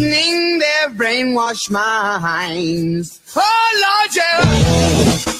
poisoning their brainwashed minds. Oh Lord, yeah.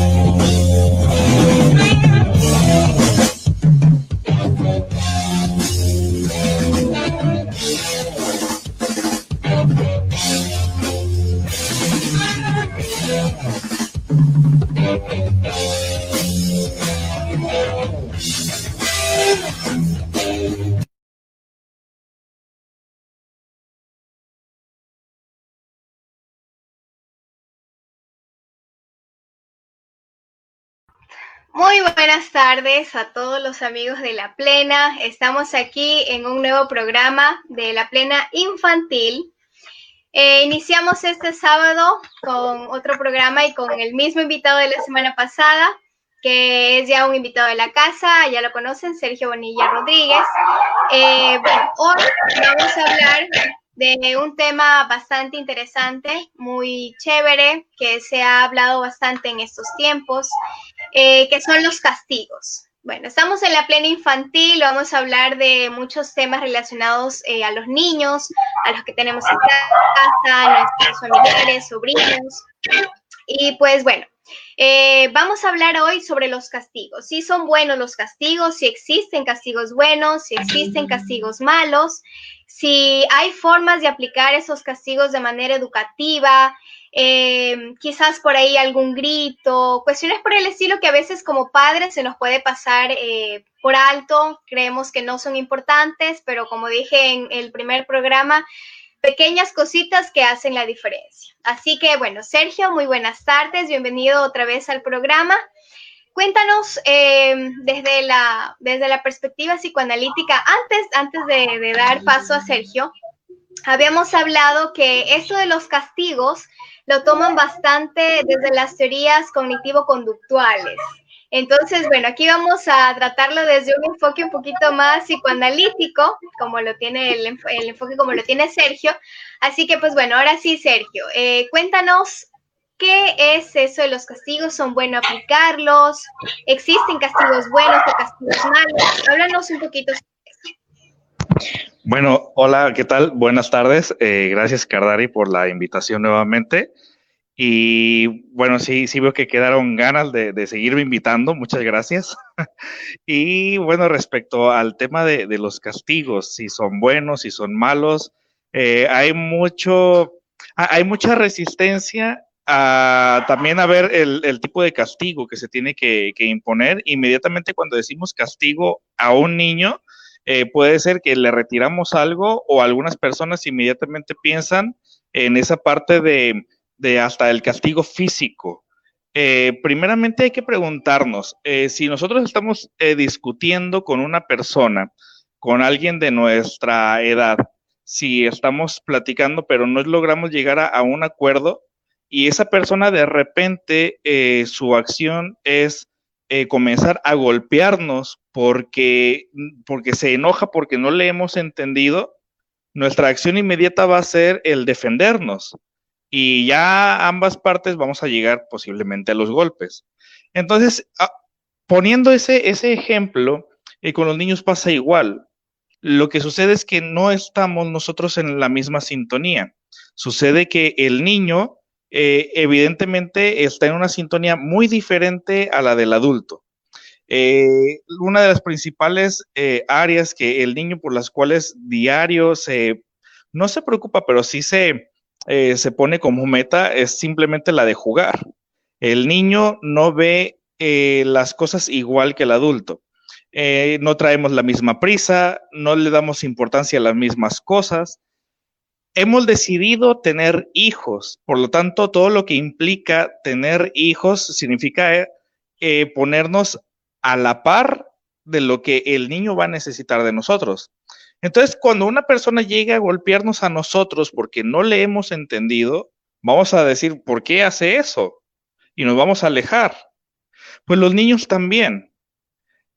Muy buenas tardes a todos los amigos de La Plena. Estamos aquí en un nuevo programa de La Plena Infantil. Eh, iniciamos este sábado con otro programa y con el mismo invitado de la semana pasada, que es ya un invitado de la casa, ya lo conocen, Sergio Bonilla Rodríguez. Eh, bueno, hoy vamos a hablar de un tema bastante interesante, muy chévere, que se ha hablado bastante en estos tiempos, eh, que son los castigos. Bueno, estamos en la plena infantil, vamos a hablar de muchos temas relacionados eh, a los niños, a los que tenemos en casa, a nuestros familiares, sobrinos. Y pues bueno, eh, vamos a hablar hoy sobre los castigos. Si son buenos los castigos, si existen castigos buenos, si existen castigos malos, si hay formas de aplicar esos castigos de manera educativa, eh, quizás por ahí algún grito, cuestiones por el estilo que a veces como padres se nos puede pasar eh, por alto, creemos que no son importantes, pero como dije en el primer programa, pequeñas cositas que hacen la diferencia. Así que bueno, Sergio, muy buenas tardes, bienvenido otra vez al programa. Cuéntanos eh, desde, la, desde la perspectiva psicoanalítica, antes, antes de, dar paso a Sergio, habíamos hablado que esto de los castigos lo toman bastante desde las teorías cognitivo-conductuales. Entonces, bueno, aquí vamos a tratarlo desde un enfoque un poquito más psicoanalítico, como lo tiene el, el enfoque como lo tiene Sergio. Así que, pues bueno, ahora sí, Sergio, eh, cuéntanos qué es eso de los castigos, son buenos aplicarlos, existen castigos buenos o castigos malos. Háblanos un poquito sobre eso. Bueno, hola, ¿qué tal? Buenas tardes. Eh, gracias, Cardari, por la invitación nuevamente. Y bueno, sí, sí veo que quedaron ganas de, de seguirme invitando. Muchas gracias. y bueno, respecto al tema de, de, los castigos, si son buenos, si son malos, eh, hay mucho, hay mucha resistencia a también a ver el, tipo de castigo que se tiene que, imponer. Inmediatamente cuando decimos castigo a un niño, eh, puede ser que le retiramos algo o algunas personas inmediatamente piensan en esa parte de, hasta el castigo físico. Eh, primeramente hay que preguntarnos, eh, si nosotros estamos discutiendo con una persona, con alguien de nuestra edad, si estamos platicando, pero no logramos llegar a, un acuerdo y esa persona de repente eh, su acción es eh, comenzar a golpearnos porque, porque se enoja, porque no le hemos entendido, nuestra acción inmediata va a ser el defendernos y ya ambas partes vamos a llegar posiblemente a los golpes. Entonces, ah, poniendo ese, ese ejemplo, y con los niños pasa igual. Lo que sucede es que no estamos nosotros en la misma sintonía. Sucede que el niño eh, evidentemente está en una sintonía muy diferente a la del adulto. Eh, una de las principales eh, áreas que el niño por las cuales diario se, no se preocupa, pero sí se, se pone como meta es simplemente la de jugar. El niño no ve las cosas igual que el adulto. No traemos la misma prisa, no le damos importancia a las mismas cosas. Hemos decidido tener hijos, por lo tanto, todo lo que implica tener hijos significa eh, ponernos a la par de lo que el niño va a necesitar de nosotros. Entonces, cuando una persona llega a golpearnos a nosotros porque no le hemos entendido, vamos a decir, ¿por qué hace eso? Y nos vamos a alejar. Pues los niños también.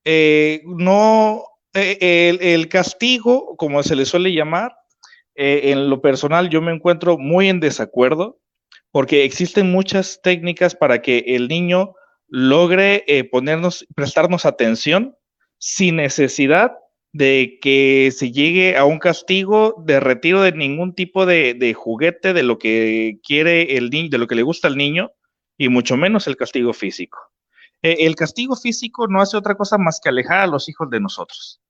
Eh, no, eh, el, castigo, como se le suele llamar, eh, en lo personal yo me encuentro muy en desacuerdo porque existen muchas técnicas para que el niño logre ponernos, prestarnos atención sin necesidad de que se llegue a un castigo de retiro de ningún tipo de, de, juguete de lo que quiere el niño, de lo que le gusta al niño, y mucho menos el castigo físico. Eh, el castigo físico no hace otra cosa más que alejar a los hijos de nosotros.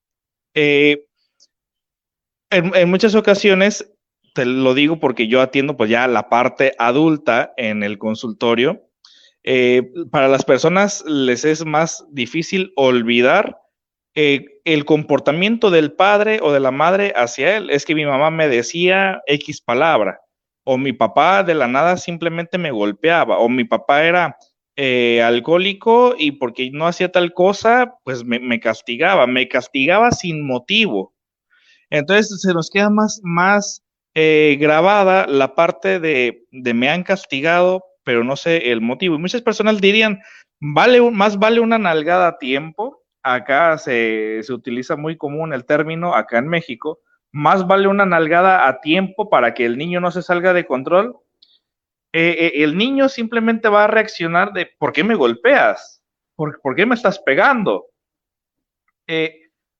Eh, en, muchas ocasiones, te lo digo porque yo atiendo pues ya la parte adulta en el consultorio, eh, para las personas les es más difícil olvidar el comportamiento del padre o de la madre hacia él. Es que mi mamá me decía X palabra, o mi papá de la nada simplemente me golpeaba, o mi papá era eh, alcohólico y porque no hacía tal cosa, pues me, castigaba, me castigaba sin motivo. Entonces se nos queda más, más eh, grabada la parte de, de, me han castigado, pero no sé el motivo. Y muchas personas dirían, vale, más vale una nalgada a tiempo. Acá se, se utiliza muy común el término, acá en México, más vale una nalgada a tiempo para que el niño no se salga de control eh, eh, el niño simplemente va a reaccionar de ¿por qué me golpeas? ¿Por, qué me estás pegando?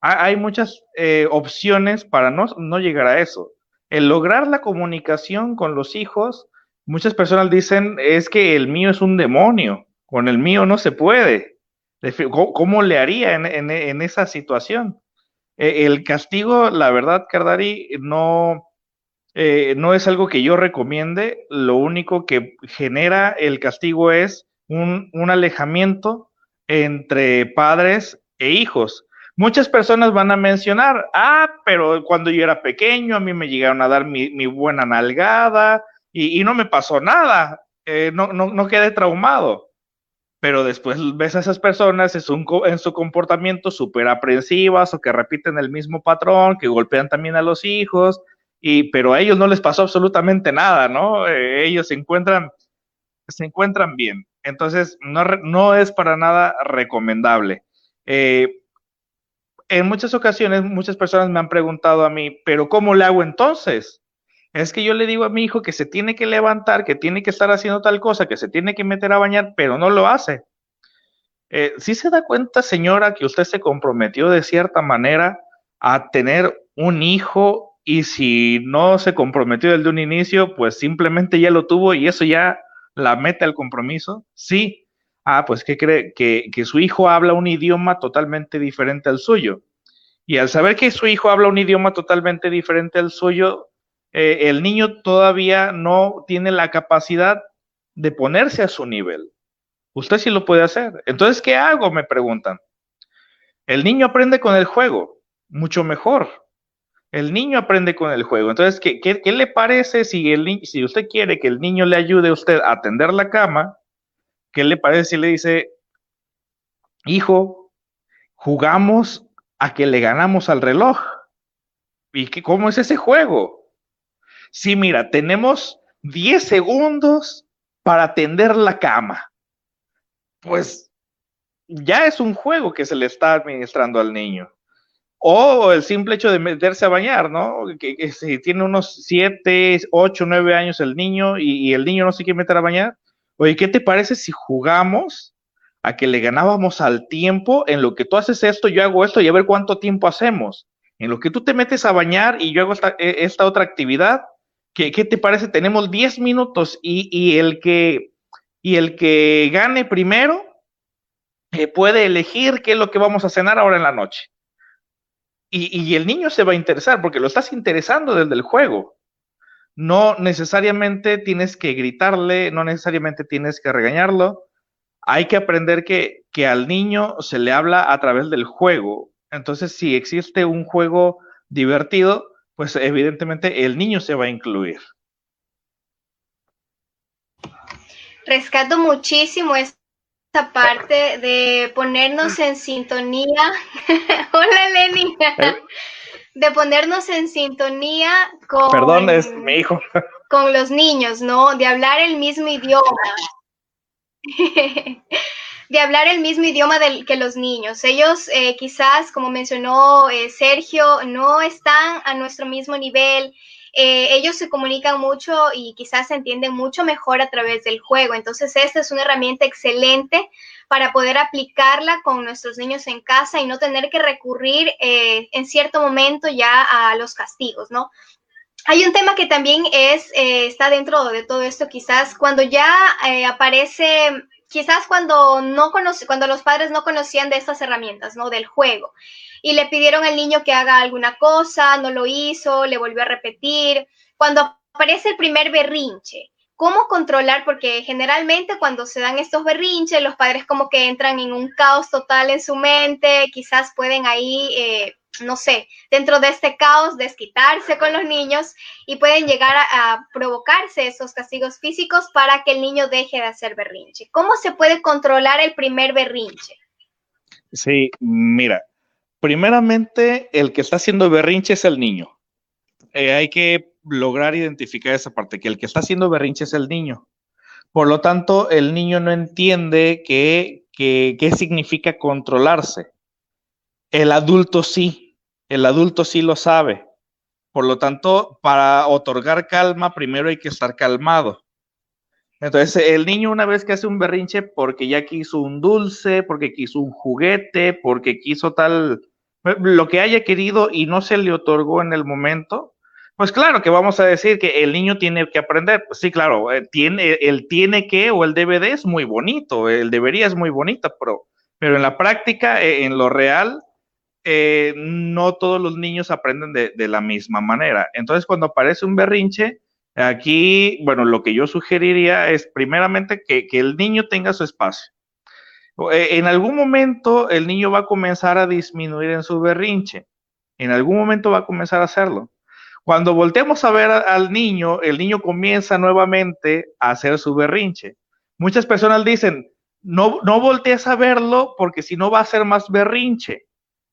Hay muchas opciones para no, no llegar a eso. El lograr la comunicación con los hijos, muchas personas dicen es que el mío es un demonio, con el mío no se puede. ¿Cómo, le haría en, esa situación? el castigo, la verdad, Cardari, no, eh, no es algo que yo recomiende, lo único que genera el castigo es un, alejamiento entre padres e hijos. Muchas personas van a mencionar, ah, pero cuando yo era pequeño a mí me llegaron a dar mi, buena nalgada y, no me pasó nada, eh, no, no, quedé traumado. Pero después ves a esas personas en su comportamiento súper aprensivas o que repiten el mismo patrón, que golpean también a los hijos, pero a ellos no les pasó absolutamente nada, ¿no? Eh, ellos se encuentran, se encuentran bien. Entonces, no, no es para nada recomendable. Eh, en muchas ocasiones, muchas personas me han preguntado a mí, pero ¿cómo le hago entonces? Es que yo le digo a mi hijo que se tiene que levantar, que tiene que estar haciendo tal cosa, que se tiene que meter a bañar, pero no lo hace. Eh, ¿Sí se da cuenta, señora, que usted se comprometió de cierta manera a tener un hijo y si no se comprometió desde un inicio, pues simplemente ya lo tuvo y eso ya la mete al compromiso. Sí. Ah, pues que cree que, su hijo habla un idioma totalmente diferente al suyo. Y al saber que su hijo habla un idioma totalmente diferente al suyo, eh, el niño todavía no tiene la capacidad de ponerse a su nivel. Usted sí lo puede hacer. Entonces, ¿qué hago? Me preguntan. El niño aprende con el juego, mucho mejor. El niño aprende con el juego. Entonces, ¿qué, qué, le parece si, el, si usted quiere que el niño le ayude a usted a atender la cama? ¿Qué le parece si le dice, hijo, jugamos a que le ganamos al reloj? ¿Y qué, cómo es ese juego? Sí, mira, tenemos 10 segundos para tender la cama. Pues ya es un juego que se le está administrando al niño. O el simple hecho de meterse a bañar, ¿no? Que, si tiene unos 7, 8, 9 años el niño y, y, el niño no se quiere meter a bañar. Oye, ¿qué te parece si jugamos a que le ganábamos al tiempo en lo que tú haces esto, yo hago esto y a ver cuánto tiempo hacemos? En lo que tú te metes a bañar y yo hago esta, e, otra actividad, ¿qué, ¿qué, te parece? Tenemos 10 minutos y, y, el que, y el que gane primero eh, puede elegir qué es lo que vamos a cenar ahora en la noche. Y, y, el niño se va a interesar porque lo estás interesando desde el juego. No necesariamente tienes que gritarle, no necesariamente tienes que regañarlo. Hay que aprender que, que al niño se le habla a través del juego. Entonces, si existe un juego divertido, pues evidentemente el niño se va a incluir. Rescato muchísimo esta parte de ponernos en sintonía. Hola, Lenny. De ponernos en sintonía con. Perdón, es mi hijo. Con los niños, ¿no? De hablar el mismo idioma. de hablar el mismo idioma del, que los niños. Ellos eh, quizás, como mencionó eh, Sergio, no están a nuestro mismo nivel. Eh, ellos se comunican mucho y quizás se entienden mucho mejor a través del juego. Entonces, esta es una herramienta excelente para poder aplicarla con nuestros niños en casa y no tener que recurrir eh, en cierto momento ya a los castigos, ¿no? Hay un tema que también es, eh, está dentro de todo esto, quizás cuando ya aparece, quizás cuando no conoce, cuando los padres no conocían de estas herramientas, ¿no? Del juego. Y le pidieron al niño que haga alguna cosa, no lo hizo, le volvió a repetir. Cuando aparece el primer berrinche, ¿cómo controlar? Porque generalmente cuando se dan estos berrinches, los padres como que entran en un caos total en su mente, quizás pueden ahí... Eh, no sé, dentro de este caos, desquitarse con los niños y pueden llegar a, a, provocarse esos castigos físicos para que el niño deje de hacer berrinche. ¿Cómo se puede controlar el primer berrinche? Sí, mira, primeramente el que está haciendo berrinche es el niño. Eh, hay que lograr identificar esa parte, que el que está haciendo berrinche es el niño. Por lo tanto, el niño no entiende qué, significa controlarse. El adulto sí, el adulto sí lo sabe. Por lo tanto, para otorgar calma, primero hay que estar calmado. Entonces, el niño una vez que hace un berrinche porque ya quiso un dulce, porque quiso un juguete, porque quiso tal, lo que haya querido y no se le otorgó en el momento, pues claro que vamos a decir que el niño tiene que aprender. Pues sí, claro, eh, tiene, el tiene que o el DVD es muy bonito, el debería es muy bonito, pero, pero en la práctica, eh, en lo real, eh, no todos los niños aprenden de, de, la misma manera. Entonces, cuando aparece un berrinche, aquí, bueno, lo que yo sugeriría es primeramente que, que el niño tenga su espacio. Eh, en algún momento el niño va a comenzar a disminuir en su berrinche. En algún momento va a comenzar a hacerlo. Cuando volteemos a ver al niño, el niño comienza nuevamente a hacer su berrinche. Muchas personas dicen, no, no voltees a verlo porque si no va a hacer más berrinche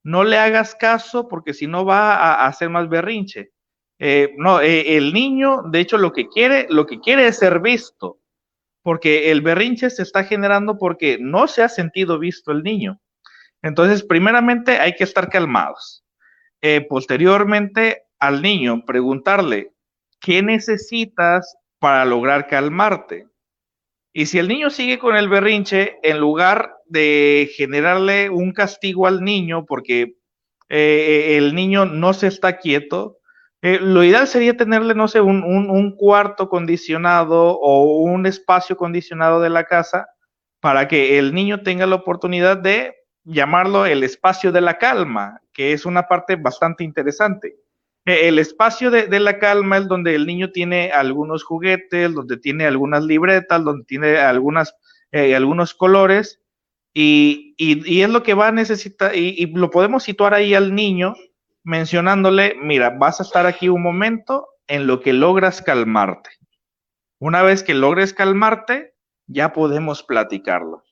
no le hagas caso porque si no va a, hacer más berrinche. Eh, no, eh, el niño, de hecho, lo que quiere, lo que quiere es ser visto, porque el berrinche se está generando porque no se ha sentido visto el niño. Entonces, primeramente hay que estar calmados. Eh, posteriormente, al niño preguntarle, ¿qué necesitas para lograr calmarte? Y si el niño sigue con el berrinche, en lugar de generarle un castigo al niño porque eh, el niño no se está quieto, eh, lo ideal sería tenerle, no sé, un, un, cuarto condicionado o un espacio condicionado de la casa para que el niño tenga la oportunidad de llamarlo el espacio de la calma, que es una parte bastante interesante. Eh, el espacio de, de, la calma es donde el niño tiene algunos juguetes, donde tiene algunas libretas, donde tiene algunas, eh, algunos colores, y, y, y, es lo que va a necesitar, y, y, lo podemos situar ahí al niño mencionándole, mira, vas a estar aquí un momento en lo que logras calmarte. Una vez que logres calmarte, ya podemos platicarlo.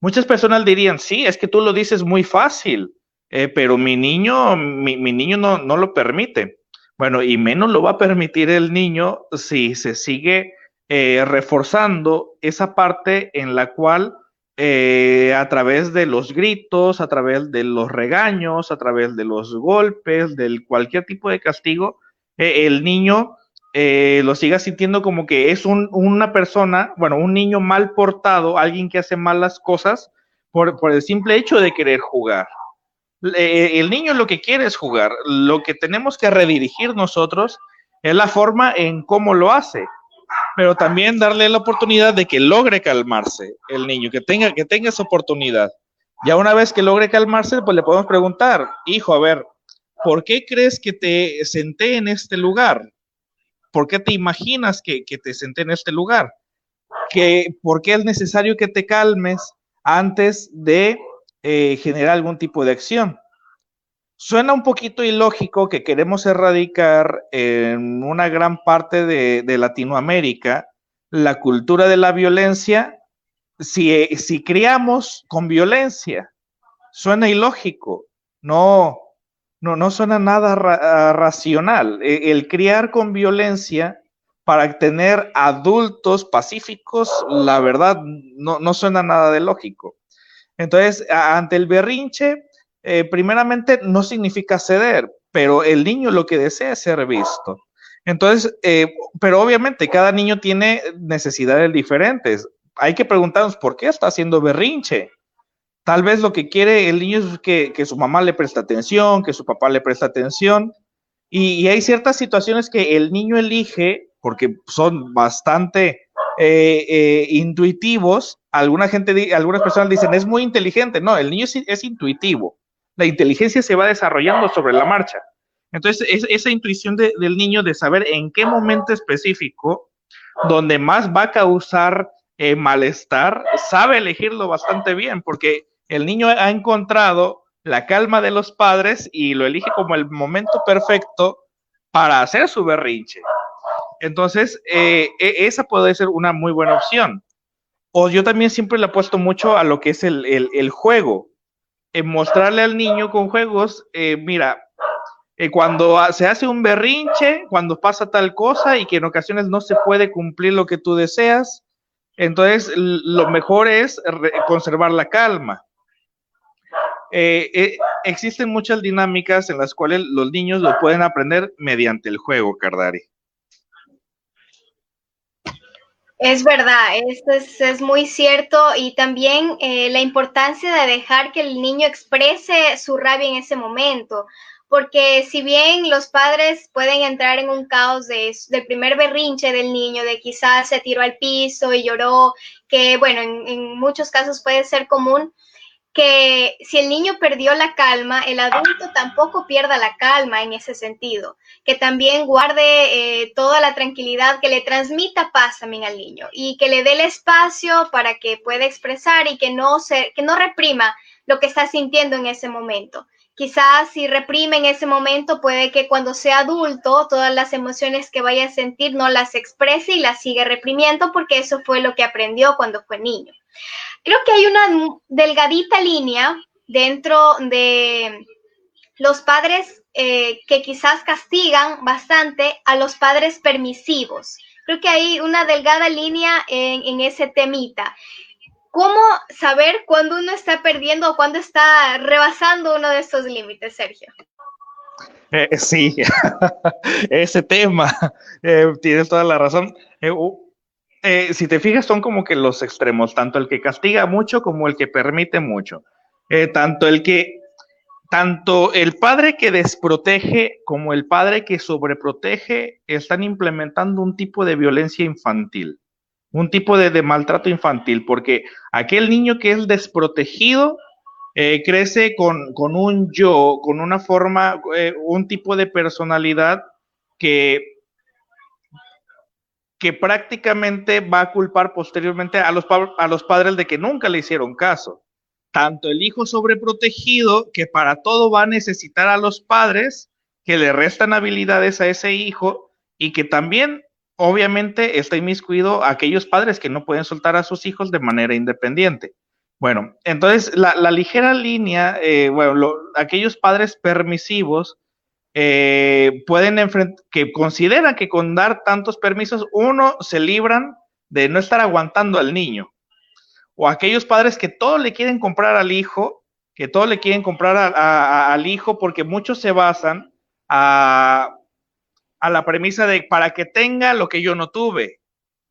Muchas personas dirían, sí, es que tú lo dices muy fácil, eh, pero mi niño, mi, niño no, no, lo permite. Bueno, y menos lo va a permitir el niño si se sigue eh, reforzando esa parte en la cual eh, a través de los gritos, a través de los regaños, a través de los golpes, del cualquier tipo de castigo, eh, el niño eh, lo siga sintiendo como que es una persona, bueno, un niño mal portado, alguien que hace malas cosas por, el simple hecho de querer jugar. el niño lo que quiere es jugar. Lo que tenemos que redirigir nosotros es la forma en cómo lo hace pero también darle la oportunidad de que logre calmarse el niño, que tenga, que tenga esa oportunidad. Ya una vez que logre calmarse, pues le podemos preguntar, hijo, a ver, ¿por qué crees que te senté en este lugar? ¿Por qué te imaginas que, te senté en este lugar? ¿Que, ¿Por qué es necesario que te calmes antes de eh, generar algún tipo de acción? Suena un poquito ilógico que queremos erradicar en una gran parte de, Latinoamérica la cultura de la violencia si, si criamos con violencia. Suena ilógico, no, no, no suena nada racional. E, el, criar con violencia para tener adultos pacíficos, la verdad, no, no suena nada de lógico. Entonces, ante el berrinche, eh, primeramente no significa ceder, pero el niño lo que desea es ser visto. Entonces, eh, pero obviamente cada niño tiene necesidades diferentes. Hay que preguntarnos por qué está haciendo berrinche. Tal vez lo que quiere el niño es que, su mamá le preste atención, que su papá le preste atención. Y, hay ciertas situaciones que el niño elige porque son bastante eh, intuitivos. Alguna gente, algunas personas dicen es muy inteligente. No, el niño es intuitivo la inteligencia se va desarrollando sobre la marcha. Entonces, es, esa intuición del niño de saber en qué momento específico, donde más va a causar eh, malestar, sabe elegirlo bastante bien, porque el niño ha encontrado la calma de los padres y lo elige como el momento perfecto para hacer su berrinche. Entonces, eh, e, esa puede ser una muy buena opción. O yo también siempre le apuesto mucho a lo que es el juego mostrarle al niño con juegos, eh, mira, eh, cuando se hace un berrinche, cuando pasa tal cosa y que en ocasiones no se puede cumplir lo que tú deseas, entonces lo mejor es conservar la calma. Eh, existen muchas dinámicas en las cuales los niños lo pueden aprender mediante el juego, Cardari. Es verdad, esto es, muy cierto y también eh, la importancia de dejar que el niño exprese su rabia en ese momento, porque si bien los padres pueden entrar en un caos de, del primer berrinche del niño, de quizás se tiró al piso y lloró, que bueno, en muchos casos puede ser común, que si el niño perdió la calma, el adulto tampoco pierda la calma en ese sentido, que también guarde eh, toda la tranquilidad, que le transmita paz también al niño y que le dé el espacio para que pueda expresar y que no, se, que no reprima lo que está sintiendo en ese momento. Quizás si reprime en ese momento, puede que cuando sea adulto, todas las emociones que vaya a sentir no las exprese y las sigue reprimiendo porque eso fue lo que aprendió cuando fue niño creo que hay una delgadita línea dentro de los padres eh, que quizás castigan bastante a los padres permisivos. Creo que hay una delgada línea en, ese temita. ¿Cómo saber cuándo uno está perdiendo o cuándo está rebasando uno de estos límites, Sergio? Eh, sí, ese tema, eh, tienes toda la razón. Eh, si te fijas, son como que los extremos, tanto el que castiga mucho como el que permite mucho. Eh, tanto el que, tanto el padre que desprotege como el padre que sobreprotege están implementando un tipo de violencia infantil, un tipo de, maltrato infantil, porque aquel niño que es desprotegido eh, crece con, con, un yo, con una forma, un tipo de personalidad que que prácticamente va a culpar posteriormente a los, a los padres de que nunca le hicieron caso. Tanto el hijo sobreprotegido, que para todo va a necesitar a los padres, que le restan habilidades a ese hijo y que también obviamente está inmiscuido a aquellos padres que no pueden soltar a sus hijos de manera independiente. Bueno, entonces la, ligera línea, eh, bueno, aquellos padres permisivos eh, pueden enfrentar, que consideran que con dar tantos permisos, uno, se libran de no estar aguantando al niño. O aquellos padres que todo le quieren comprar al hijo, que todo le quieren comprar al hijo, porque muchos se basan a, a la premisa de para que tenga lo que yo no tuve,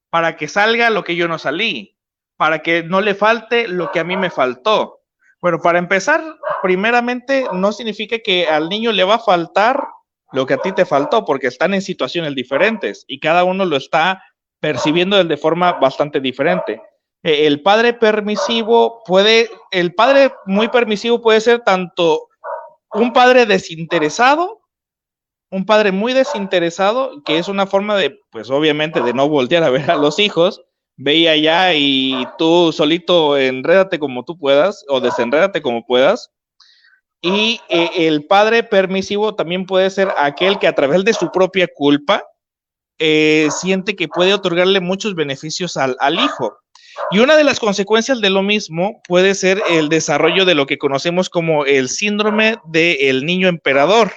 para que salga lo que yo no salí, para que no le falte lo que a mí me faltó. Bueno, para empezar, primeramente no significa que al niño le va a faltar lo que a ti te faltó, porque están en situaciones diferentes y cada uno lo está percibiendo de forma bastante diferente. E, el padre permisivo puede, el padre muy permisivo puede ser tanto un padre desinteresado, un padre muy desinteresado, que es una forma de, pues obviamente, de no voltear a ver a los hijos, ve allá y tú solito enrédate como tú puedas o desenrédate como puedas. Y eh, el padre permisivo también puede ser aquel que a través de su propia culpa eh, siente que puede otorgarle muchos beneficios al, al hijo. Y una de las consecuencias de lo mismo puede ser el desarrollo de lo que conocemos como el síndrome del niño emperador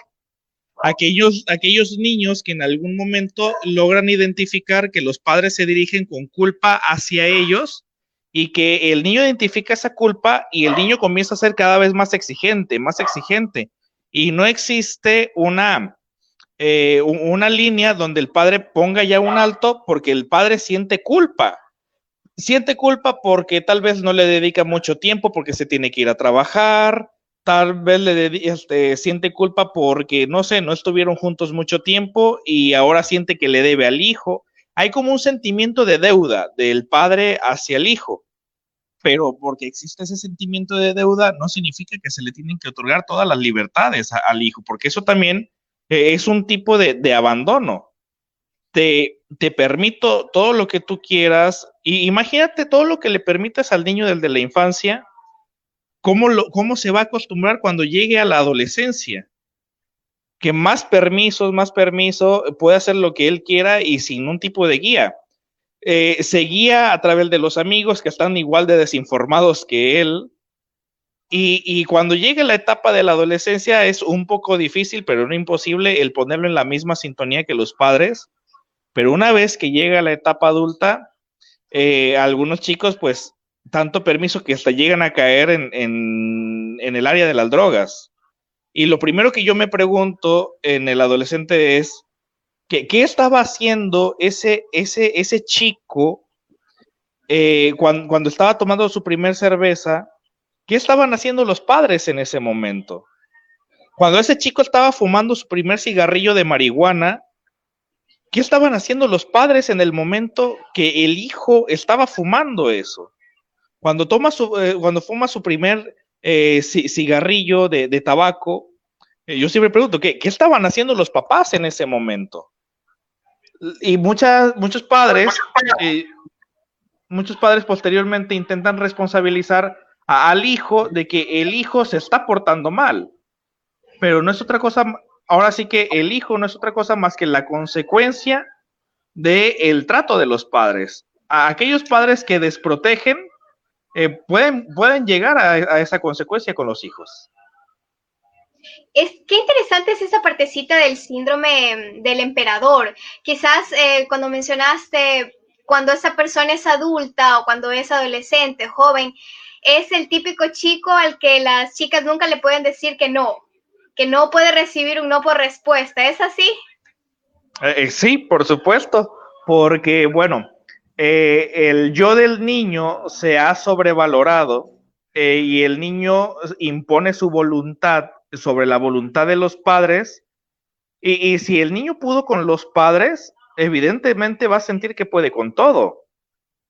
aquellos, aquellos niños que en algún momento logran identificar que los padres se dirigen con culpa hacia ellos y que el niño identifica esa culpa y el niño comienza a ser cada vez más exigente, más exigente. Y no existe una, eh, una línea donde el padre ponga ya un alto porque el padre siente culpa. Siente culpa porque tal vez no le dedica mucho tiempo porque se tiene que ir a trabajar, tal vez le este, siente culpa porque, no sé, no estuvieron juntos mucho tiempo y ahora siente que le debe al hijo. Hay como un sentimiento de deuda del padre hacia el hijo, pero porque existe ese sentimiento de deuda no significa que se le tienen que otorgar todas las libertades al hijo, porque eso también eh, es un tipo de, abandono. Te, te, permito todo lo que tú quieras y imagínate todo lo que le permites al niño del de la infancia ¿Cómo, lo, ¿Cómo se va a acostumbrar cuando llegue a la adolescencia? Que más permisos, más permiso, puede hacer lo que él quiera y sin un tipo de guía. Eh, se guía a través de los amigos que están igual de desinformados que él. Y, y, cuando llegue la etapa de la adolescencia es un poco difícil, pero no imposible, el ponerlo en la misma sintonía que los padres. Pero una vez que llega la etapa adulta, eh, algunos chicos pues tanto permiso que hasta llegan a caer en, en, el área de las drogas. Y lo primero que yo me pregunto en el adolescente es, ¿qué, qué estaba haciendo ese, ese, ese chico eh, cuando, cuando, estaba tomando su primer cerveza? ¿Qué estaban haciendo los padres en ese momento? Cuando ese chico estaba fumando su primer cigarrillo de marihuana, ¿qué estaban haciendo los padres en el momento que el hijo estaba fumando eso? Cuando, toma su, eh, cuando fuma su primer eh, cigarrillo de, tabaco, eh, yo siempre pregunto, ¿qué, ¿qué, estaban haciendo los papás en ese momento? Y muchas, muchos padres, muchos padres posteriormente intentan responsabilizar al hijo de que el hijo se está portando mal, pero no es otra cosa, ahora sí que el hijo no es otra cosa más que la consecuencia del trato de los padres. A aquellos padres que desprotegen eh, pueden, pueden llegar a, esa consecuencia con los hijos. Es qué interesante es esa partecita del síndrome del emperador. Quizás eh, cuando mencionaste cuando esa persona es adulta o cuando es adolescente, joven, es el típico chico al que las chicas nunca le pueden decir que no, que no puede recibir un no por respuesta. ¿Es así? Eh, sí, por supuesto, porque bueno, eh, el yo del niño se ha sobrevalorado eh, y el niño impone su voluntad sobre la voluntad de los padres. Y, si el niño pudo con los padres, evidentemente va a sentir que puede con todo.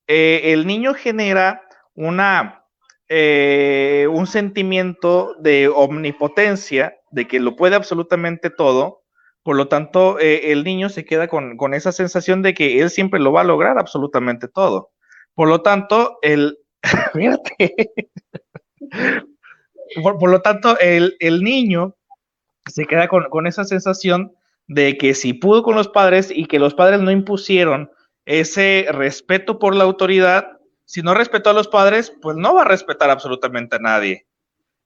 Eh, el niño genera una, un sentimiento de omnipotencia, de que lo puede absolutamente todo, por lo tanto, eh, el niño se queda con, esa sensación de que él siempre lo va a lograr absolutamente todo. Por lo tanto, el... por, lo tanto, el, niño se queda con, esa sensación de que si pudo con los padres y que los padres no impusieron ese respeto por la autoridad, si no respetó a los padres, pues no va a respetar absolutamente a nadie.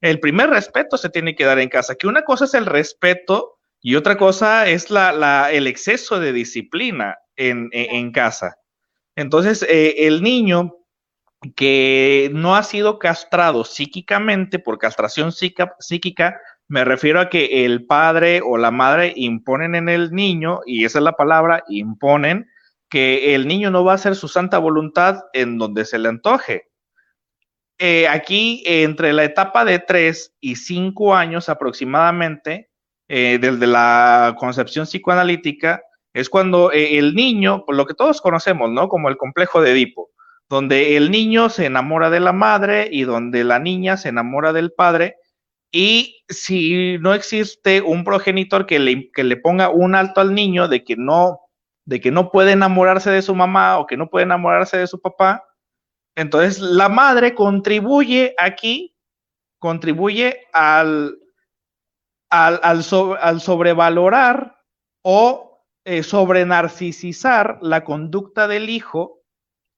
El primer respeto se tiene que dar en casa, que una cosa es el respeto Y otra cosa es la, el exceso de disciplina en, casa. Entonces, eh, el niño que no ha sido castrado psíquicamente por castración psíquica, me refiero a que el padre o la madre imponen en el niño, y esa es la palabra, imponen, que el niño no va a hacer su santa voluntad en donde se le antoje. Eh, aquí, entre la etapa de tres y cinco años aproximadamente, eh, desde la concepción psicoanalítica, es cuando eh, el niño, por lo que todos conocemos, ¿no? Como el complejo de Edipo, donde el niño se enamora de la madre y donde la niña se enamora del padre. Y si no existe un progenitor que le, que le ponga un alto al niño de que no de que no puede enamorarse de su mamá o que no puede enamorarse de su papá, entonces la madre contribuye aquí, contribuye al, al, al, sobrevalorar o eh, sobrenarcisizar la conducta del hijo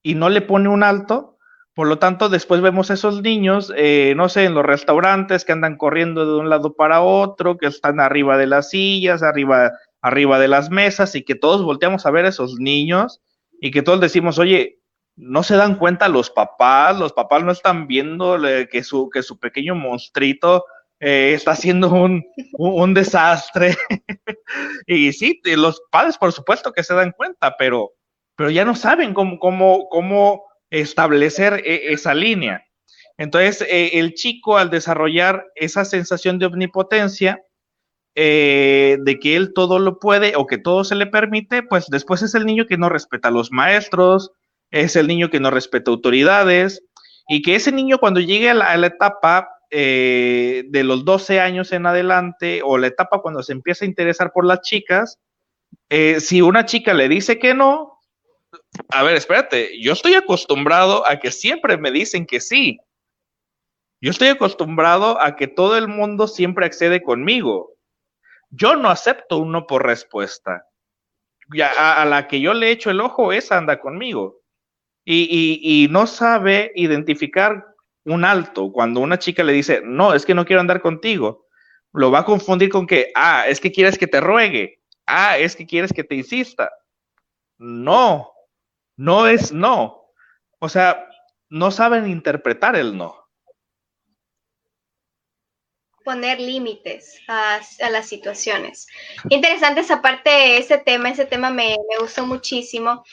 y no le pone un alto. Por lo tanto, después vemos esos niños, eh, no sé, en los restaurantes que andan corriendo de un lado para otro, que están arriba de las sillas, arriba, arriba de las mesas, y que todos volteamos a ver a esos niños y que todos decimos, oye, no se dan cuenta los papás, los papás no están viendo que su, que su pequeño monstruito eh, está haciendo un, un, desastre. y sí, los padres por supuesto que se dan cuenta, pero, pero ya no saben cómo, cómo, cómo establecer e, esa línea. Entonces, eh, el chico al desarrollar esa sensación de omnipotencia, eh, de que él todo lo puede o que todo se le permite, pues después es el niño que no respeta a los maestros, es el niño que no respeta autoridades, y que ese niño cuando llegue a la etapa eh, de los 12 años en adelante o la etapa cuando se empieza a interesar por las chicas, eh, si una chica le dice que no, a ver, espérate, yo estoy acostumbrado a que siempre me dicen que sí. Yo estoy acostumbrado a que todo el mundo siempre accede conmigo. Yo no acepto uno por respuesta. A, a, la que yo le echo el ojo, esa anda conmigo. Y, y no sabe identificar un alto cuando una chica le dice, no, es que no quiero andar contigo, lo va a confundir con que, ah, es que quieres que te ruegue, ah, es que quieres que te insista. No, no es no. O sea, no saben interpretar el no. Poner límites a, las situaciones. Interesante esa parte, ese tema, ese tema me, gustó muchísimo.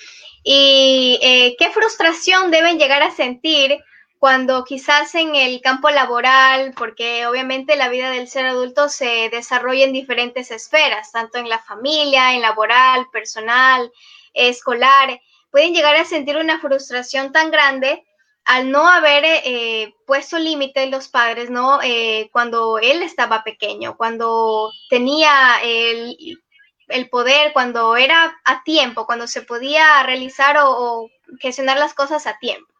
Y eh, qué frustración deben llegar a sentir cuando quizás en el campo laboral, porque obviamente la vida del ser adulto se desarrolla en diferentes esferas, tanto en la familia, en laboral, personal, escolar, pueden llegar a sentir una frustración tan grande al no haber eh, puesto límite los padres, ¿no? Eh, cuando él estaba pequeño, cuando tenía el, poder, cuando era a tiempo, cuando se podía realizar o gestionar las cosas a tiempo.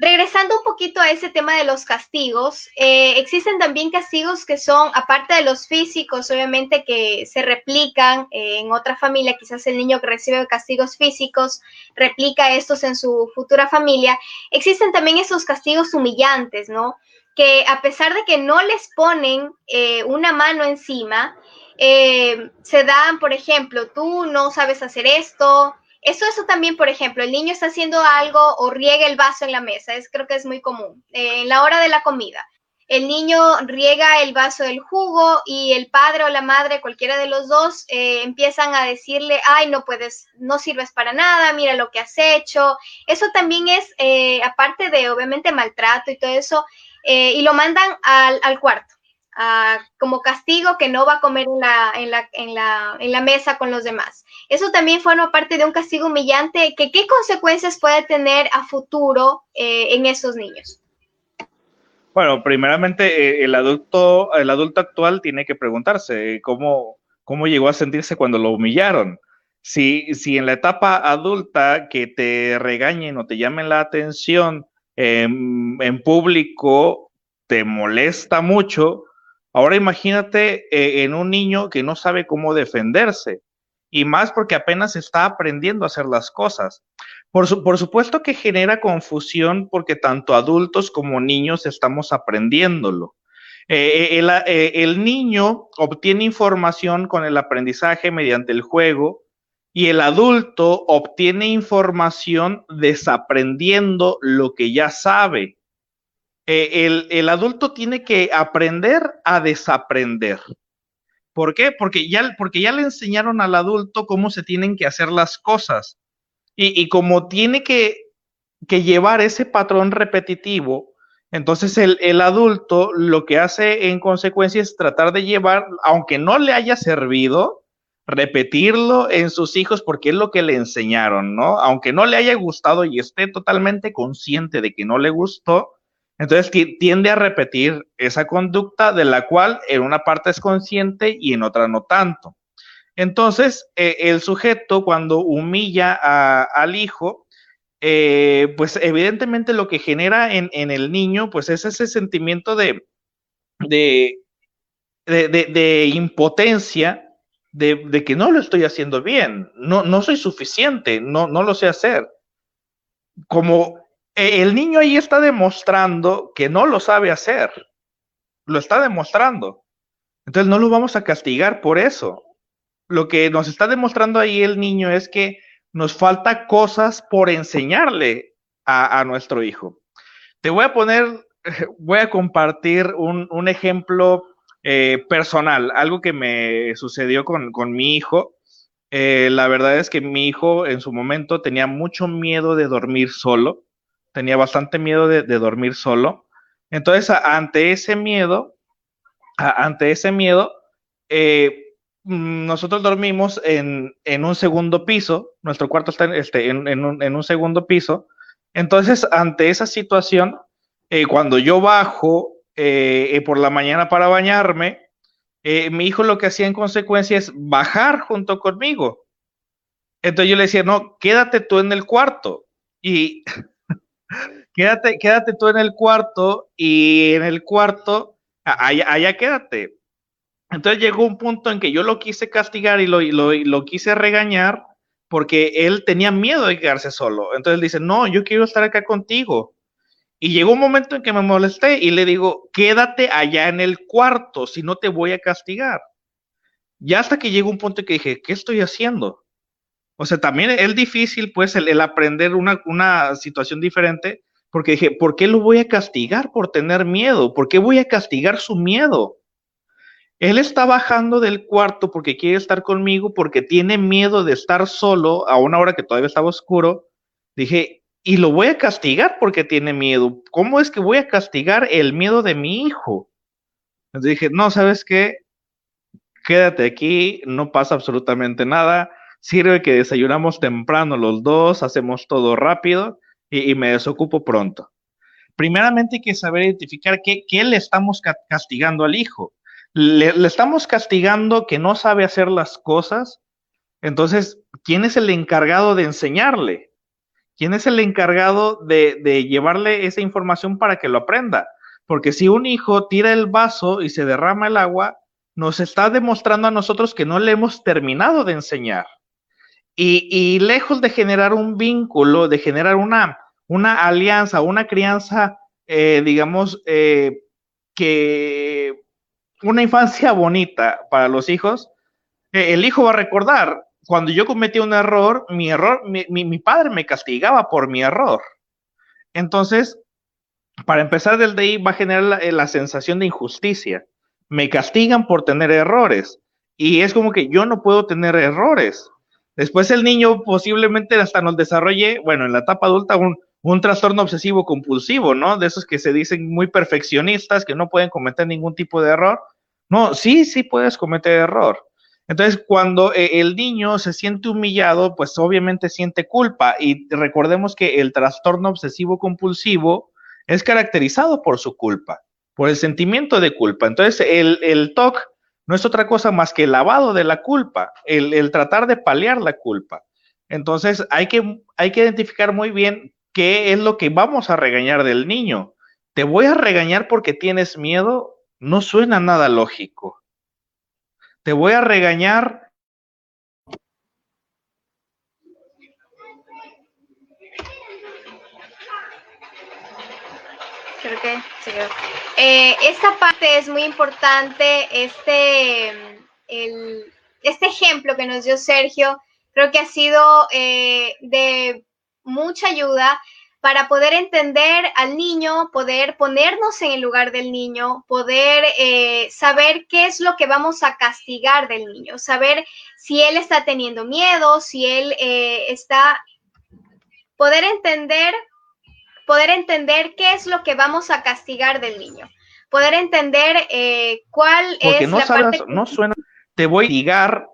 Regresando un poquito a ese tema de los castigos, eh, existen también castigos que son, aparte de los físicos, obviamente que se replican eh, en otra familia, quizás el niño que recibe castigos físicos replica estos en su futura familia, existen también esos castigos humillantes, ¿no? Que a pesar de que no les ponen eh, una mano encima, se dan, por ejemplo, tú no sabes hacer esto, eso, eso también, por ejemplo, el niño está haciendo algo o riega el vaso en la mesa, es, creo que es muy común. Eh, en la hora de la comida, el niño riega el vaso del jugo y el padre o la madre, cualquiera de los dos, eh, empiezan a decirle, ay, no puedes, no sirves para nada, mira lo que has hecho. Eso también es, eh, aparte de obviamente maltrato y todo eso, y lo mandan al, al cuarto como castigo que no va a comer en la, en, la, en, la, en la mesa con los demás. Eso también forma parte de un castigo humillante. Que, ¿Qué consecuencias puede tener a futuro eh, en esos niños? Bueno, primeramente eh, el adulto, el adulto actual tiene que preguntarse cómo, cómo llegó a sentirse cuando lo humillaron. Si, si en la etapa adulta que te regañen o te llamen la atención en público te molesta mucho, Ahora imagínate eh, en un niño que no sabe cómo defenderse y más porque apenas está aprendiendo a hacer las cosas. Por, supuesto que genera confusión porque tanto adultos como niños estamos aprendiéndolo. Eh, eh, el, niño obtiene información con el aprendizaje mediante el juego y el adulto obtiene información desaprendiendo lo que ya sabe. El, el, adulto tiene que aprender a desaprender. ¿Por qué? Porque ya, porque ya le enseñaron al adulto cómo se tienen que hacer las cosas. Y, y como tiene que, que llevar ese patrón repetitivo, entonces el, adulto lo que hace en consecuencia es tratar de llevar, aunque no le haya servido, repetirlo en sus hijos porque es lo que le enseñaron, ¿no? Aunque no le haya gustado y esté totalmente consciente de que no le gustó, entonces tiende a repetir esa conducta de la cual en una parte es consciente y en otra no tanto. Entonces, eh, el sujeto cuando humilla al hijo, eh, pues evidentemente lo que genera en, el niño, pues es ese sentimiento de, de, impotencia, de, que no lo estoy haciendo bien, no, no soy suficiente, no, no lo sé hacer. Como e, el niño ahí está demostrando que no lo sabe hacer, lo está demostrando. Entonces no lo vamos a castigar por eso. Lo que nos está demostrando ahí el niño es que nos falta cosas por enseñarle a, nuestro hijo. Te voy a poner, voy a compartir un, ejemplo eh, personal, algo que me sucedió con, mi hijo. Eh, la verdad es que mi hijo en su momento tenía mucho miedo de dormir solo, tenía bastante miedo de, dormir solo. Entonces, ante ese miedo, ante ese miedo, eh, nosotros dormimos en, un segundo piso, nuestro cuarto está este, en, un, segundo piso. Entonces, ante esa situación, eh, cuando yo bajo eh, por la mañana para bañarme, mi hijo lo que hacía en consecuencia es bajar junto conmigo. Entonces yo le decía, no, quédate tú en el cuarto. Y quédate, quédate tú en el cuarto y en el cuarto, allá quédate. Entonces llegó un punto en que yo lo quise castigar y lo, lo, quise regañar porque él tenía miedo de quedarse solo. Entonces dice, no, yo quiero estar acá contigo. Y llegó un momento en que me molesté y le digo, quédate allá en el cuarto, si no te voy a castigar. Ya hasta que llegó un punto en que dije, ¿qué estoy haciendo? O sea, también es difícil, pues, el, aprender una, una situación diferente, porque dije, ¿por qué lo voy a castigar por tener miedo? ¿Por qué voy a castigar su miedo? Él está bajando del cuarto porque quiere estar conmigo, porque tiene miedo de estar solo a una hora que todavía estaba oscuro. Dije, y lo voy a castigar porque tiene miedo. ¿Cómo es que voy a castigar el miedo de mi hijo? Entonces dije, no, ¿sabes qué? Quédate aquí, no pasa absolutamente nada. Sirve que desayunamos temprano los dos, hacemos todo rápido y, me desocupo pronto. Primeramente hay que saber identificar qué, qué le estamos castigando al hijo le, estamos castigando que no sabe hacer las cosas. Entonces, ¿quién es el encargado de enseñarle? ¿Quién es el encargado de, de llevarle esa información para que lo aprenda? Porque si un hijo tira el vaso y se derrama el agua, nos está demostrando a nosotros que no le hemos terminado de enseñar. Y, lejos de generar un vínculo, de generar una, una alianza, una crianza, eh, digamos, eh, que una infancia bonita para los hijos, eh, el hijo va a recordar, cuando yo cometí un error, mi error, mi, padre me castigaba por mi error. Entonces, para empezar desde ahí va a generar la, sensación de injusticia. Me castigan por tener errores. Y es como que yo no puedo tener errores. Después el niño posiblemente hasta nos desarrolle, bueno, en la etapa adulta, un, un trastorno obsesivo compulsivo, ¿no? De esos que se dicen muy perfeccionistas, que no pueden cometer ningún tipo de error. No, sí, sí puedes cometer error. Entonces, cuando eh, el niño se siente humillado, pues obviamente siente culpa. Y recordemos que el trastorno obsesivo compulsivo es caracterizado por su culpa, por el sentimiento de culpa. Entonces, el, el TOC no es otra cosa más que el lavado de la culpa, el, tratar de paliar la culpa. Entonces, hay que, hay que identificar muy bien ¿qué es lo que vamos a regañar del niño? ¿Te voy a regañar porque tienes miedo? No suena nada lógico. Te voy a regañar eh, esta parte es muy importante, este, el, este ejemplo que nos dio Sergio, creo que ha sido eh, de mucha ayuda para poder entender al niño, poder ponernos en el lugar del niño, poder eh, saber qué es lo que vamos a castigar del niño, saber si él está teniendo miedo, si él eh, está, poder entender, poder entender qué es lo que vamos a castigar del niño, poder entender eh, cuál es no la parte no suena, te voy a ligar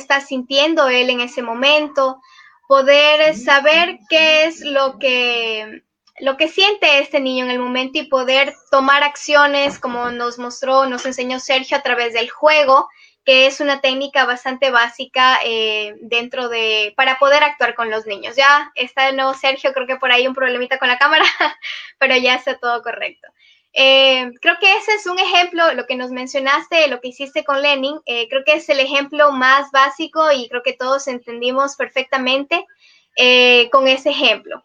está sintiendo él en ese momento, poder saber qué es lo que lo que siente este niño en el momento y poder tomar acciones como nos mostró, nos enseñó Sergio a través del juego, que es una técnica bastante básica eh, dentro de, para poder actuar con los niños. Ya está de nuevo Sergio, creo que por ahí un problemita con la cámara, pero ya está todo correcto. Eh, creo que ese es un ejemplo, lo que nos mencionaste, lo que hiciste con Lenin, eh, creo que es el ejemplo más básico y creo que todos entendimos perfectamente con ese ejemplo.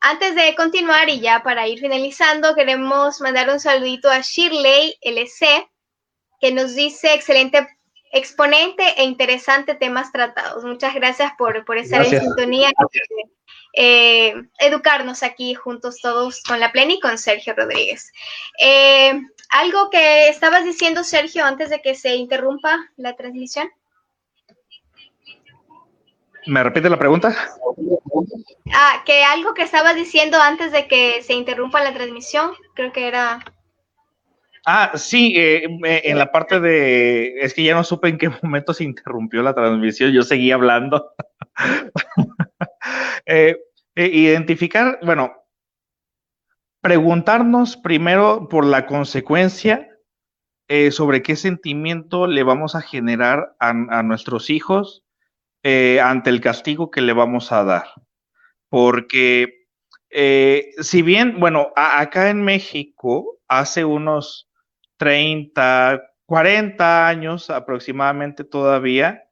Antes de continuar y ya para ir finalizando, queremos mandar un saludito a Shirley LC, que nos dice excelente exponente e interesante temas tratados. Muchas gracias por, por estar en sintonía. Eh, educarnos aquí juntos todos con la plena y con Sergio Rodríguez. Eh, algo que estabas diciendo, Sergio, antes de que se interrumpa la transmisión. ¿Me repite la pregunta? Ah, que algo que estabas diciendo antes de que se interrumpa la transmisión, creo que era... Ah, sí, eh, en la parte de, es que ya no supe en qué momento se interrumpió la transmisión, yo seguía hablando. Eh, eh, identificar, bueno, preguntarnos primero por la consecuencia sobre qué sentimiento le vamos a generar a, nuestros hijos ante el castigo que le vamos a dar. Porque si bien, bueno, acá en México, hace unos 30, 40 años aproximadamente todavía,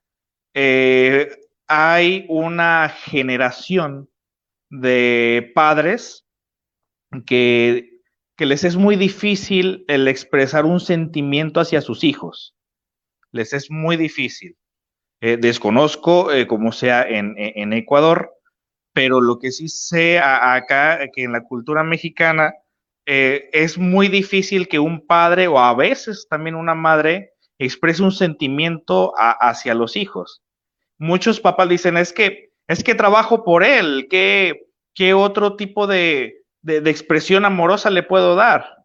eh, hay una generación de padres que, les es muy difícil el expresar un sentimiento hacia sus hijos. Les es muy difícil. Eh, desconozco eh, cómo sea en, en, Ecuador, pero lo que sí sé acá, que en la cultura mexicana, eh, es muy difícil que un padre o a veces también una madre exprese un sentimiento hacia los hijos. Muchos papás dicen, es que, es que trabajo por él, ¿qué, qué otro tipo de, de, expresión amorosa le puedo dar?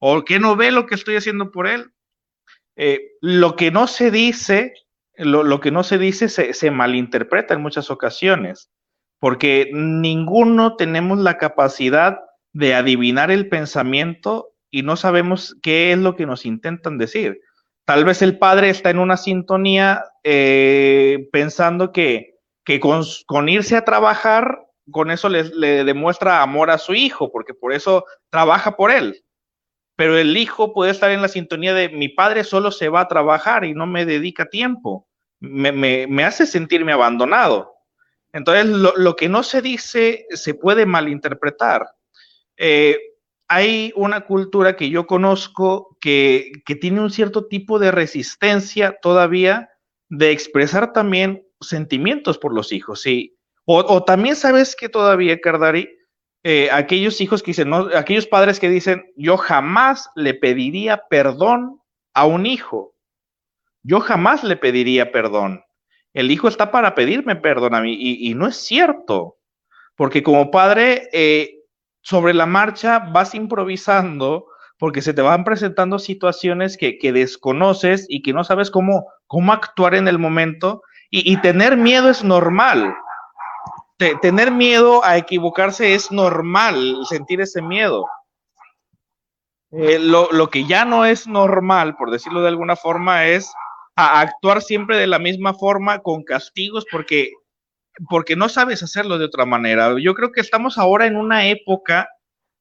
¿O qué no ve lo que estoy haciendo por él? Eh, lo que no se dice, lo, lo que no se dice se, se malinterpreta en muchas ocasiones, porque ninguno tenemos la capacidad de adivinar el pensamiento y no sabemos qué es lo que nos intentan decir. Tal vez el padre está en una sintonía eh, pensando que, con, irse a trabajar, con eso le, demuestra amor a su hijo, porque por eso trabaja por él. Pero el hijo puede estar en la sintonía de mi padre solo se va a trabajar y no me dedica tiempo. Me, me, hace sentirme abandonado. Entonces, lo, lo, que no se dice se puede malinterpretar. Eh, hay una cultura que yo conozco que, tiene un cierto tipo de resistencia todavía de expresar también sentimientos por los hijos, ¿sí? O, también sabes que todavía, Cardari, eh, aquellos hijos que dicen, no, aquellos padres que dicen, yo jamás le pediría perdón a un hijo. Yo jamás le pediría perdón. El hijo está para pedirme perdón a mí y, no es cierto, porque como padre eh, sobre la marcha vas improvisando porque se te van presentando situaciones que, desconoces y que no sabes cómo, cómo actuar en el momento. Y, tener miedo es normal. tener miedo a equivocarse es normal, sentir ese miedo. eh, lo, lo, que ya no es normal, por decirlo de alguna forma, es actuar siempre de la misma forma con castigos porque, porque no sabes hacerlo de otra manera. Yo creo que estamos ahora en una época,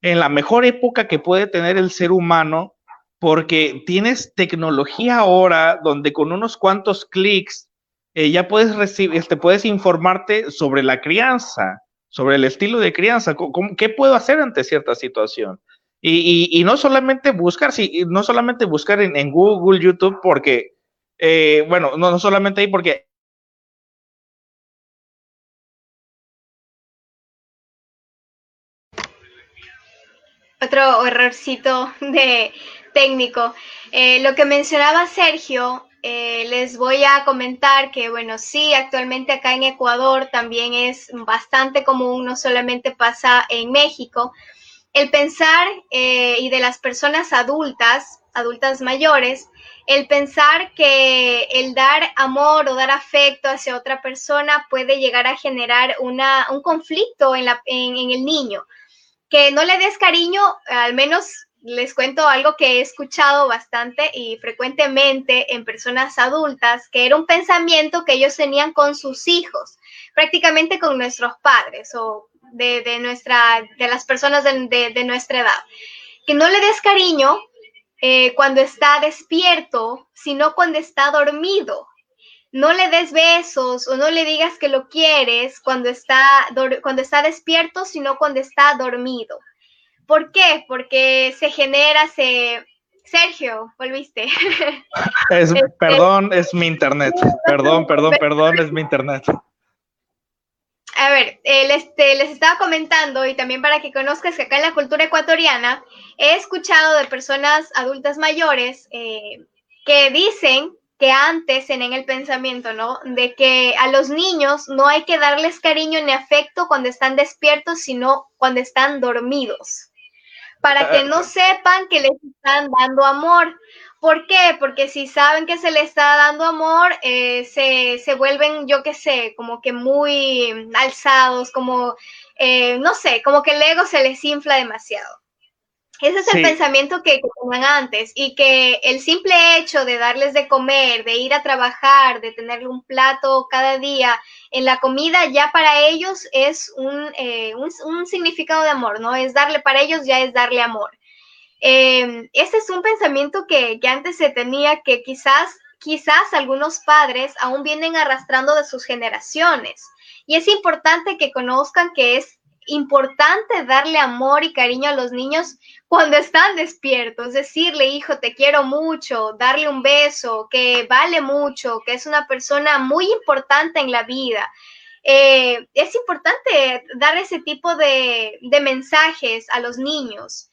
en la mejor época que puede tener el ser humano, porque tienes tecnología ahora donde con unos cuantos clics eh, ya puedes recibir, este, puedes informarte sobre la crianza, sobre el estilo de crianza, ¿qué puedo hacer ante cierta situación? Y, no solamente buscar, sí, no solamente buscar en, Google, YouTube, porque, eh, bueno, no, no solamente ahí, porque otro errorcito de técnico. Eh, lo que mencionaba Sergio, eh, les voy a comentar que, bueno, sí, actualmente acá en Ecuador también es bastante común, no solamente pasa en México, el pensar eh, y de las personas adultas, adultas mayores, el pensar que el dar amor o dar afecto hacia otra persona puede llegar a generar una, un conflicto en, la, en, en el niño. Que no le des cariño, al menos les cuento algo que he escuchado bastante y frecuentemente en personas adultas, que era un pensamiento que ellos tenían con sus hijos, prácticamente con nuestros padres o de, nuestra, de las personas de, nuestra edad. Que no le des cariño eh, cuando está despierto, sino cuando está dormido. No le des besos o no le digas que lo quieres cuando está, cuando está despierto, sino cuando está dormido. ¿Por qué? Porque se genera, se... Sergio, volviste. Es, este, perdón, es mi internet. Perdón, perdón, perdón, es mi internet. A ver, este, les estaba comentando y también para que conozcas que acá en la cultura ecuatoriana he escuchado de personas adultas mayores eh, que dicen que antes en el pensamiento, ¿no? De que a los niños no hay que darles cariño ni afecto cuando están despiertos, sino cuando están dormidos para que no sepan que les están dando amor. ¿Por qué? Porque si saben que se les está dando amor, eh, se, se, vuelven, yo qué sé, como que muy alzados, como, eh, no sé, como que el ego se les infla demasiado. Ese es el pensamiento que, tenían antes y que el simple hecho de darles de comer, de ir a trabajar, de tener un plato cada día en la comida, ya para ellos es un, eh, un, significado de amor, ¿no? Es darle para ellos, ya es darle amor. Eh, este es un pensamiento que, que antes se tenía que quizás, quizás algunos padres aún vienen arrastrando de sus generaciones. Y es importante que conozcan que es importante darle amor y cariño a los niños cuando están despiertos, decirle, hijo, te quiero mucho, darle un beso, que vale mucho, que es una persona muy importante en la vida. Eh, es importante dar ese tipo de, mensajes a los niños.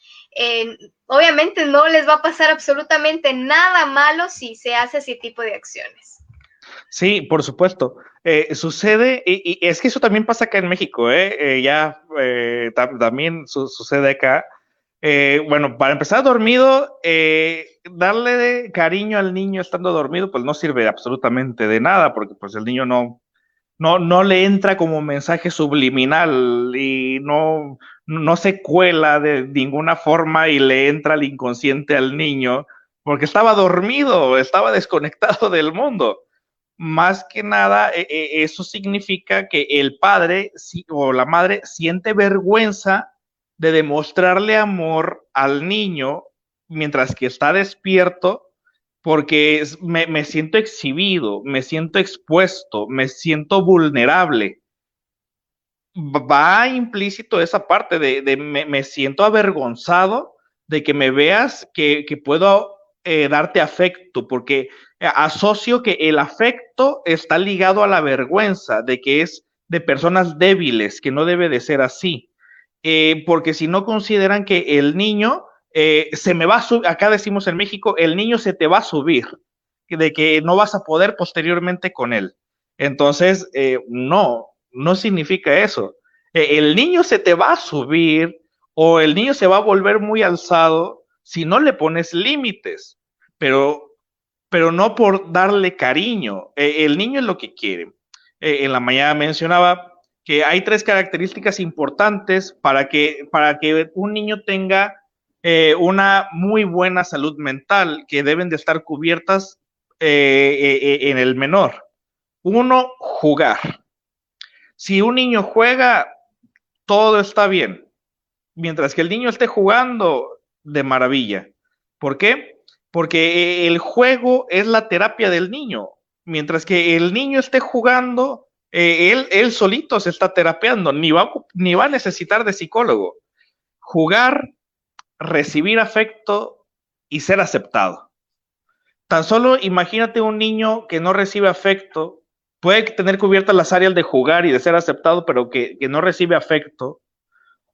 Obviamente no les va a pasar absolutamente nada malo si se hace ese tipo de acciones. Sí, por supuesto. Eh, sucede, y, es que eso también pasa acá en México, ¿eh? ya también sucede acá. Eh, bueno, para empezar dormido, eh, darle cariño al niño estando dormido, pues no sirve absolutamente de nada, porque pues el niño no, no, no le entra como mensaje subliminal y no, no se cuela de ninguna forma y le entra al inconsciente al niño, porque estaba dormido, estaba desconectado del mundo. Más que nada, e, e, eso significa que el padre o la madre siente vergüenza de demostrarle amor al niño mientras que está despierto, porque me, siento exhibido, me siento expuesto, me siento vulnerable. Va implícito esa parte de, me, siento avergonzado de que me veas que, puedo eh, darte afecto, porque asocio que el afecto está ligado a la vergüenza, de que es de personas débiles, que no debe de ser así. Eh, porque si no consideran que el niño eh, se me va a subir, acá decimos en México, el niño se te va a subir, de que no vas a poder posteriormente con él. Entonces, eh, no, no significa eso. el niño se te va a subir o el niño se va a volver muy alzado si no le pones límites, pero, pero no por darle cariño. el niño es lo que quiere. en la mañana mencionaba que hay tres características importantes para que, para que un niño tenga eh, una muy buena salud mental que deben de estar cubiertas eh, en el menor. Uno, jugar. Si un niño juega, todo está bien. Mientras que el niño esté jugando, de maravilla. ¿Por qué? Porque el juego es la terapia del niño. Mientras que el niño esté jugando, eh, él, él solito se está terapeando, ni va, ni va a necesitar de psicólogo. Jugar, recibir afecto y ser aceptado. Tan solo imagínate un niño que no recibe afecto, puede tener cubiertas las áreas de jugar y de ser aceptado, pero que, que no recibe afecto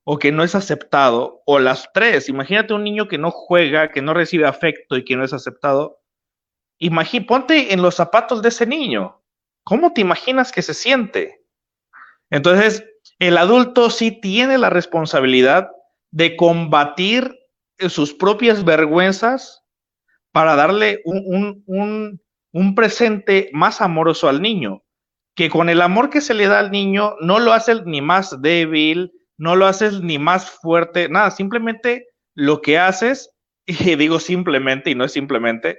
o que no es aceptado, o las tres. Imagínate un niño que no juega, que no recibe afecto y que no es aceptado. Imagínate, ponte en los zapatos de ese niño. ¿Cómo te imaginas que se siente? Entonces, el adulto sí tiene la responsabilidad de combatir sus propias vergüenzas para darle un, un, un, presente más amoroso al niño, que con el amor que se le da al niño no lo hace ni más débil, no lo haces ni más fuerte, nada, simplemente lo que haces, y digo simplemente y no es simplemente,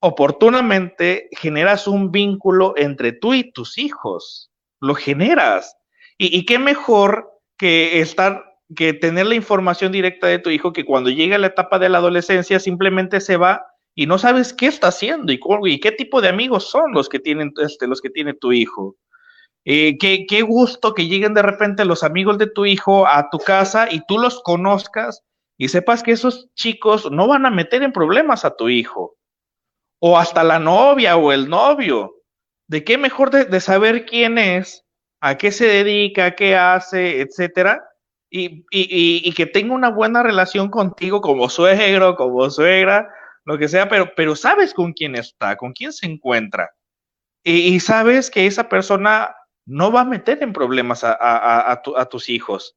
oportunamente generas un vínculo entre tú y tus hijos, lo generas. Y, qué mejor que estar, que tener la información directa de tu hijo que cuando llega la etapa de la adolescencia simplemente se va y no sabes qué está haciendo y, y qué tipo de amigos son los que tienen este, los que tiene tu hijo. Eh, qué, gusto que lleguen de repente los amigos de tu hijo a tu casa y tú los conozcas y sepas que esos chicos no van a meter en problemas a tu hijo o hasta la novia o el novio. ¿De qué mejor de, saber quién es, a qué se dedica, qué hace, etcétera? Y, y, y, que tenga una buena relación contigo como suegro, como suegra, lo que sea, pero, pero sabes con quién está, con quién se encuentra. Y, sabes que esa persona no va a meter en problemas a, tus hijos.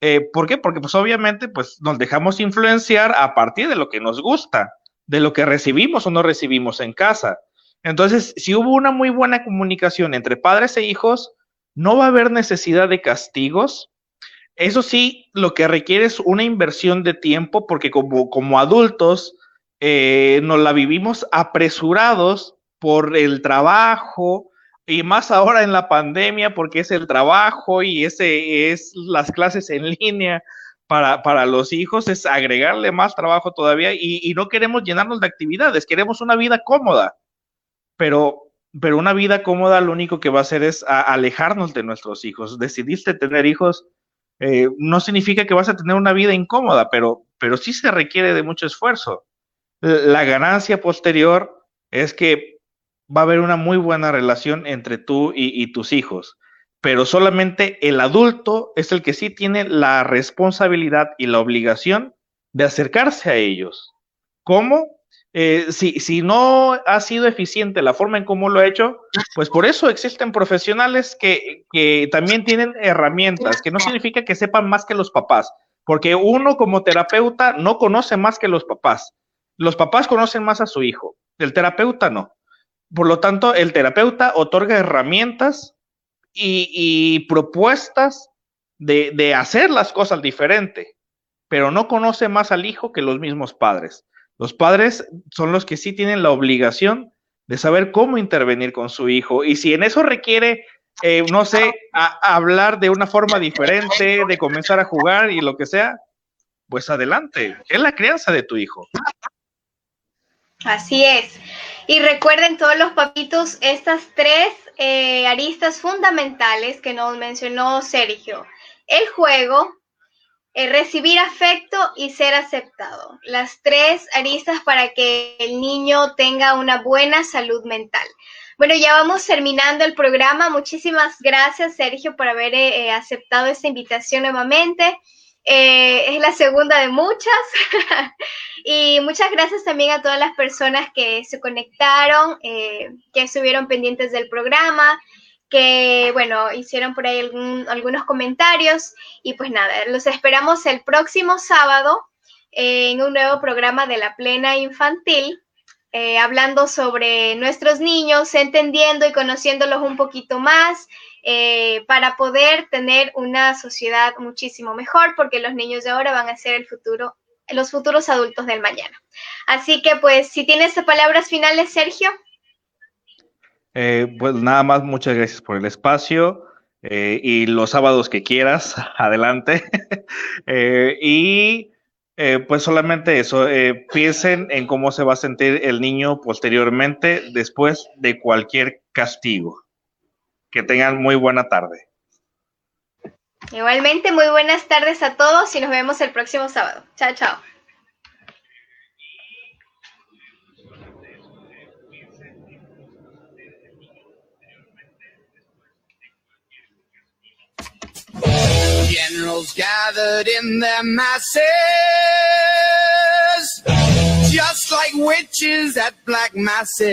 Eh, ¿Por qué? Porque pues obviamente pues nos dejamos influenciar a partir de lo que nos gusta de lo que recibimos o no recibimos en casa. Entonces, si hubo una muy buena comunicación entre padres e hijos, no va a haber necesidad de castigos. Eso sí, lo que requiere es una inversión de tiempo, porque como, como adultos eh, nos la vivimos apresurados por el trabajo y más ahora en la pandemia, porque es el trabajo y ese es las clases en línea para, los hijos es agregarle más trabajo todavía y, no queremos llenarnos de actividades, queremos una vida cómoda, pero, pero una vida cómoda lo único que va a hacer es alejarnos de nuestros hijos. Decidiste tener hijos, eh, no significa que vas a tener una vida incómoda, pero, pero sí se requiere de mucho esfuerzo. La ganancia posterior es que va a haber una muy buena relación entre tú y tus hijos pero solamente el adulto es el que sí tiene la responsabilidad y la obligación de acercarse a ellos. ¿Cómo? Eh, si, si, no ha sido eficiente la forma en cómo lo ha hecho, pues por eso existen profesionales que, que también tienen herramientas, que no significa que sepan más que los papás, porque uno como terapeuta no conoce más que los papás. Los papás conocen más a su hijo, el terapeuta no. Por lo tanto, el terapeuta otorga herramientas y, propuestas de, hacer las cosas diferente, pero no conoce más al hijo que los mismos padres. Los padres son los que sí tienen la obligación de saber cómo intervenir con su hijo y si en eso requiere, eh, no sé, hablar de una forma diferente, de comenzar a jugar y lo que sea, pues adelante, es la crianza de tu hijo. Así es. Y recuerden todos los papitos estas tres eh, aristas fundamentales que nos mencionó Sergio. El juego, el recibir afecto y ser aceptado. Las tres aristas para que el niño tenga una buena salud mental. Bueno, ya vamos terminando el programa. Muchísimas gracias, Sergio, por haber eh, aceptado esta invitación nuevamente. Eh, es la segunda de muchas. y muchas gracias también a todas las personas que se conectaron, eh, que estuvieron pendientes del programa, que, bueno, hicieron por ahí algunos comentarios. Y pues nada, los esperamos el próximo sábado en un nuevo programa de la Plena Infantil. Eh, hablando sobre nuestros niños, entendiendo y conociéndolos un poquito más, eh, para poder tener una sociedad muchísimo mejor, porque los niños de ahora van a ser el futuro los futuros adultos del mañana. Así que pues si tienes palabras finales, Sergio. Eh, pues nada más, muchas gracias por el espacio eh, y los sábados que quieras, adelante. Eh, y pues solamente eso, piensen en cómo se va a sentir el niño posteriormente después de cualquier castigo. Que tengan muy buena tarde. Igualmente, muy buenas tardes a todos y nos vemos el próximo sábado. Chao, chao. Generals gathered in their masses, just like witches at black masses.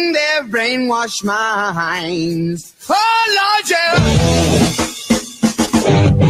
their brainwashed minds. Oh, Lord, yeah.